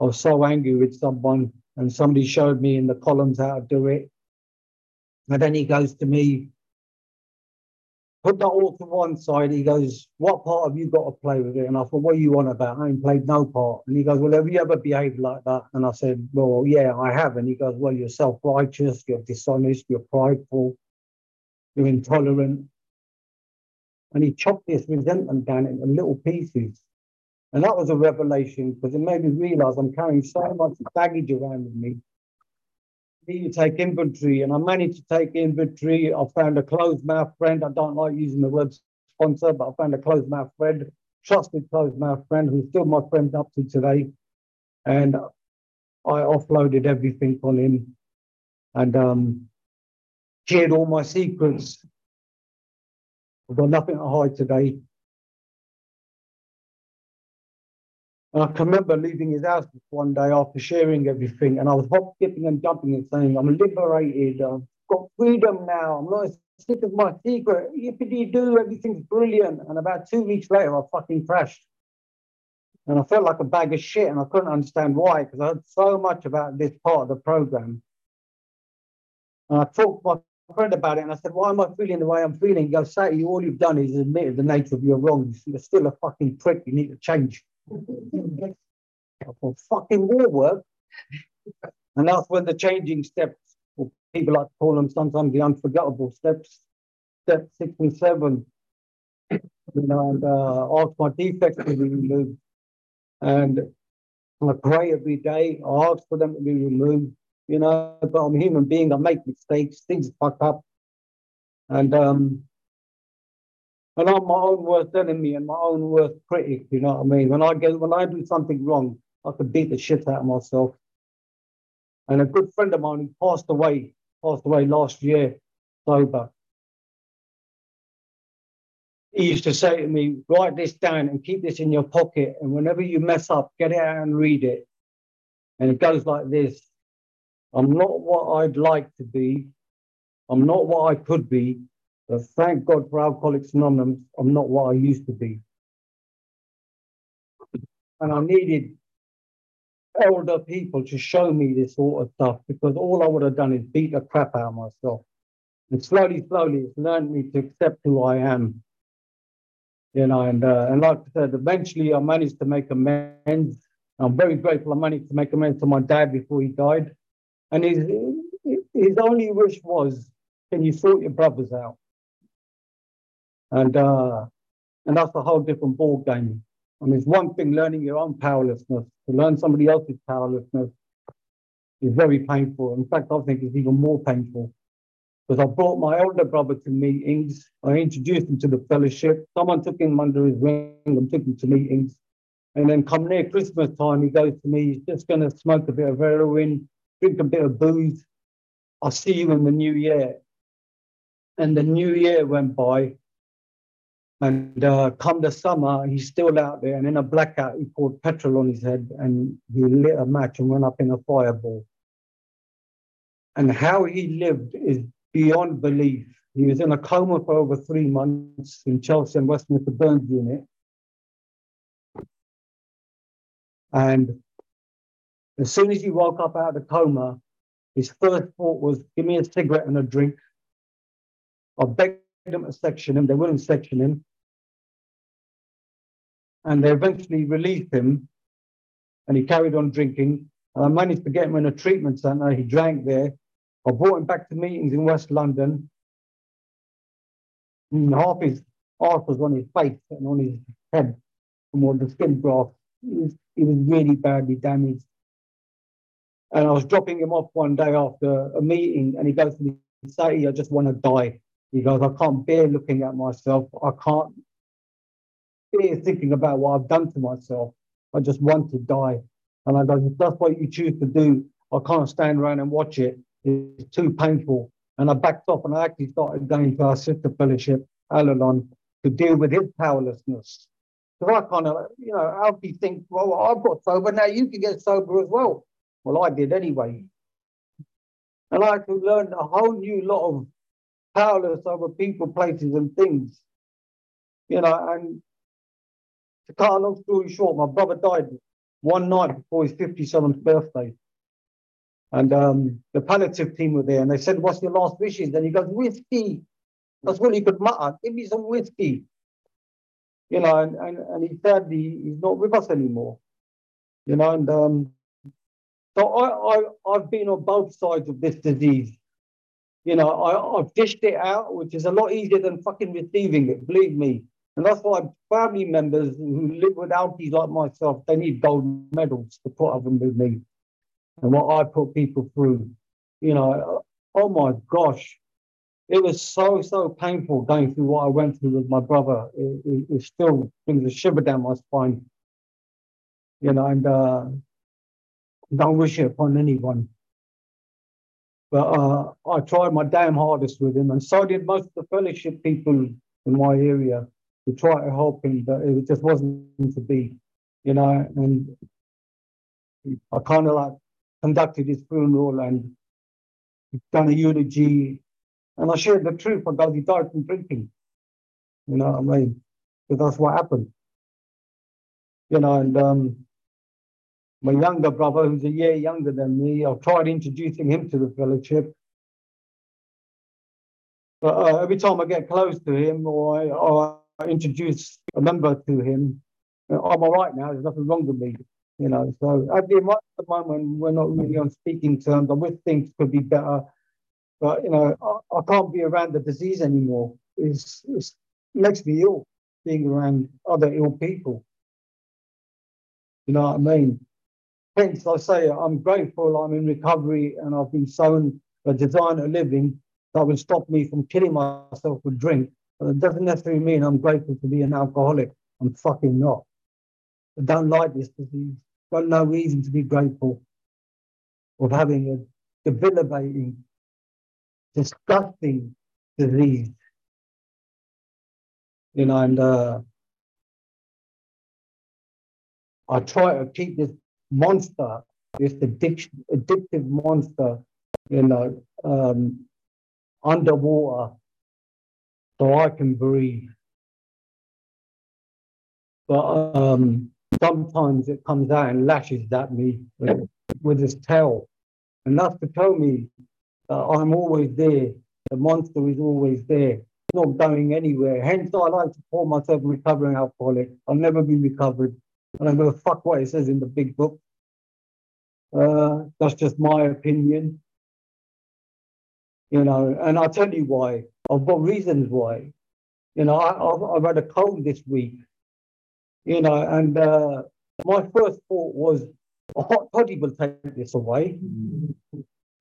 I was so angry with someone, and somebody showed me in the columns how to do it. And then he goes to me, put that all to one side. He goes, What part have you got to play with it? And I thought, What are you on about? I ain't played no part. And he goes, Well, have you ever behaved like that? And I said, Well, yeah, I have. And he goes, Well, you're self righteous, you're dishonest, you're prideful, you're intolerant. And he chopped this resentment down into little pieces. And that was a revelation because it made me realize I'm carrying so much baggage around with me. To take inventory, and I managed to take inventory. I found a closed mouth friend. I don't like using the word sponsor, but I found a closed mouth friend, trusted closed mouth friend who's still my friend up to today. And I offloaded everything on him and um, shared all my secrets I've got nothing to hide today. And I can remember leaving his house one day after sharing everything, and I was hop, skipping, and jumping and saying, I'm liberated, I've got freedom now, I'm not sick of my secret, yippity do, everything's brilliant. And about two weeks later, I fucking crashed. And I felt like a bag of shit, and I couldn't understand why, because I heard so much about this part of the program. And I talked to my friend about it and I said, Why am I feeling the way I'm feeling? He goes, Sati, all you've done is admitted the nature of your wrongs. You're still a fucking prick. You need to change. Thought, fucking war work. and that's when the changing steps, or people like to call them sometimes the unforgettable steps, step six and seven. you know, and uh, ask my defects to be removed. And I pray every day. I ask for them to be removed you know, but I'm a human being. I make mistakes, things fuck up. And um, and I'm my own worst enemy and my own worst critic, you know what I mean? When I get when I do something wrong, I could beat the shit out of myself. And a good friend of mine who passed away, passed away last year, sober. He used to say to me, write this down and keep this in your pocket. And whenever you mess up, get it out and read it. And it goes like this I'm not what I'd like to be. I'm not what I could be. But thank God for Alcoholics Anonymous, I'm not what I used to be. And I needed older people to show me this sort of stuff because all I would have done is beat the crap out of myself. And slowly, slowly, it's learned me to accept who I am. You know, and uh, and like I said, eventually I managed to make amends. I'm very grateful I managed to make amends to my dad before he died. And his his only wish was, can you sort your brothers out? And uh, and that's a whole different ball game. I mean, it's one thing learning your own powerlessness. To learn somebody else's powerlessness is very painful. In fact, I think it's even more painful because I brought my older brother to meetings. I introduced him to the fellowship. Someone took him under his wing and took him to meetings. And then come near Christmas time, he goes to me, he's just going to smoke a bit of heroin, drink a bit of booze. I'll see you in the new year. And the new year went by. And uh, come the summer, he's still out there. And in a blackout, he poured petrol on his head and he lit a match and went up in a fireball. And how he lived is beyond belief. He was in a coma for over three months in Chelsea and Westminster Burns unit. And as soon as he woke up out of the coma, his first thought was, give me a cigarette and a drink. I begged them to section him. They wouldn't section him. And they eventually released him and he carried on drinking. And I managed to get him in a treatment center. He drank there. I brought him back to meetings in West London. And half his arse was on his face and on his head from all the skin graft. He was, he was really badly damaged. And I was dropping him off one day after a meeting, and he goes to me, Say, I just want to die. Goes, I can't bear looking at myself. I can't bear thinking about what I've done to myself. I just want to die. And I go, if that's what you choose to do, I can't stand around and watch it. It's too painful. And I backed off and I actually started going to our sister fellowship, Al Anon, to deal with his powerlessness. Because I kind of, you know, how do you think, well, I've got sober, now you can get sober as well. Well, I did anyway. And I could learn a whole new lot of powerless over people, places, and things. You know, and to cut a long story short, my brother died one night before his 57th birthday. And um, the palliative team were there and they said, What's your last wishes? And he goes, Whiskey. That's what he could mutter. Give me some whiskey. You know, and, and, and he said he, he's not with us anymore. You know, and um, so I, I, I've been on both sides of this disease. You know, I, I've dished it out, which is a lot easier than fucking receiving it, believe me. And that's why family members who live with alkies like myself, they need gold medals to put up with me and what I put people through. You know, oh my gosh, it was so, so painful going through what I went through with my brother. It, it, it still brings a shiver down my spine. You know, and uh, don't wish it upon anyone. But uh, I tried my damn hardest with him, and so did most of the fellowship people in my area to try to help him, but it just wasn't to be, you know. And I kind of like conducted his funeral and done a eulogy, and I shared the truth about he died from drinking. You know what I mean? Because that's what happened. You know, and um, my younger brother, who's a year younger than me, I've tried introducing him to the fellowship. But uh, every time I get close to him or I, or I introduce a member to him, I'm all right now. There's nothing wrong with me, you know. So at the, moment, we're not really on speaking terms. I wish things could be better, but you know, I, I can't be around the disease anymore. It's, it's, it makes me ill being around other ill people. You know what I mean? Hence, I say I'm grateful I'm in recovery and I've been shown a design of living that will stop me from killing myself with drink. But it doesn't necessarily mean I'm grateful to be an alcoholic. I'm fucking not. I don't like this disease. I've got no reason to be grateful of having a debilitating, disgusting disease. You know, and uh, I try to keep this monster, this addictive monster, you know, um, underwater so I can breathe. But um, sometimes it comes out and lashes at me with, with its tail. And that's to tell me that I'm always there The monster is always there, It's not going anywhere. Hence, I like to call myself a recovering alcoholic. I'll never be recovered. And I'm going to fuck what it says in the big book. Uh, that's just my opinion. You know, and I'll tell you why. I've got reasons why. You know, I, have I've had a cold this week. You know, and uh, my first thought was a hot toddy will take this away.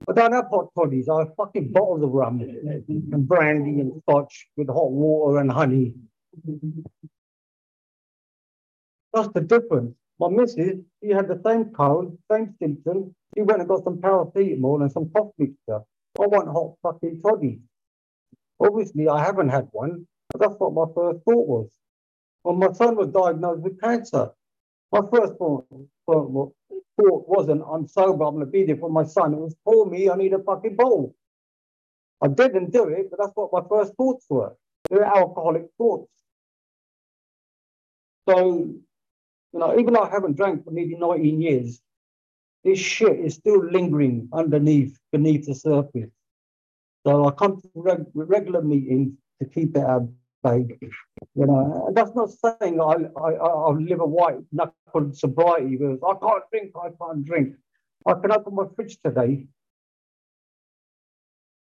I don't have hot toddies. I fucking bottles of rum and brandy and scotch with hot water and honey. That's the difference. My missus, she had the same cold, same symptoms. She went and got some paracetamol and some cough mixture. I want hot fucking toddy. Obviously, I haven't had one, but that's what my first thought was. When my son was diagnosed with cancer, my first thought, wasn't, I'm sober, I'm going to be there for my son. It was, for me, I need a fucking bowl. I didn't do it, but that's what my first thoughts were. They were alcoholic thoughts. So, you know, even though I haven't drank for nearly 19 years, this shit is still lingering underneath, beneath the surface. So I come to reg- regular meetings to keep it at bay. You know, and that's not saying I, I, I'll live a white knuckle sobriety because I can't drink, I can't drink. I can open my fridge today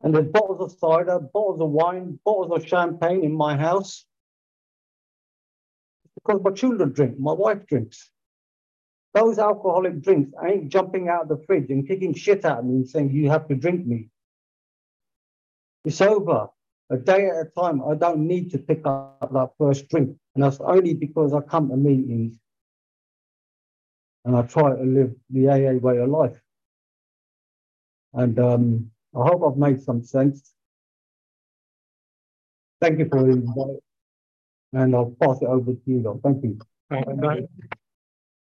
and there's bottles of cider, bottles of wine, bottles of champagne in my house because my children drink, my wife drinks. Those alcoholic drinks ain't jumping out of the fridge and kicking shit at me and saying, you have to drink me. It's over. A day at a time, I don't need to pick up that first drink. And that's only because I come to meetings and I try to live the AA way of life. And um, I hope I've made some sense. Thank you for the invite. And I'll pass it over to you. Thank you.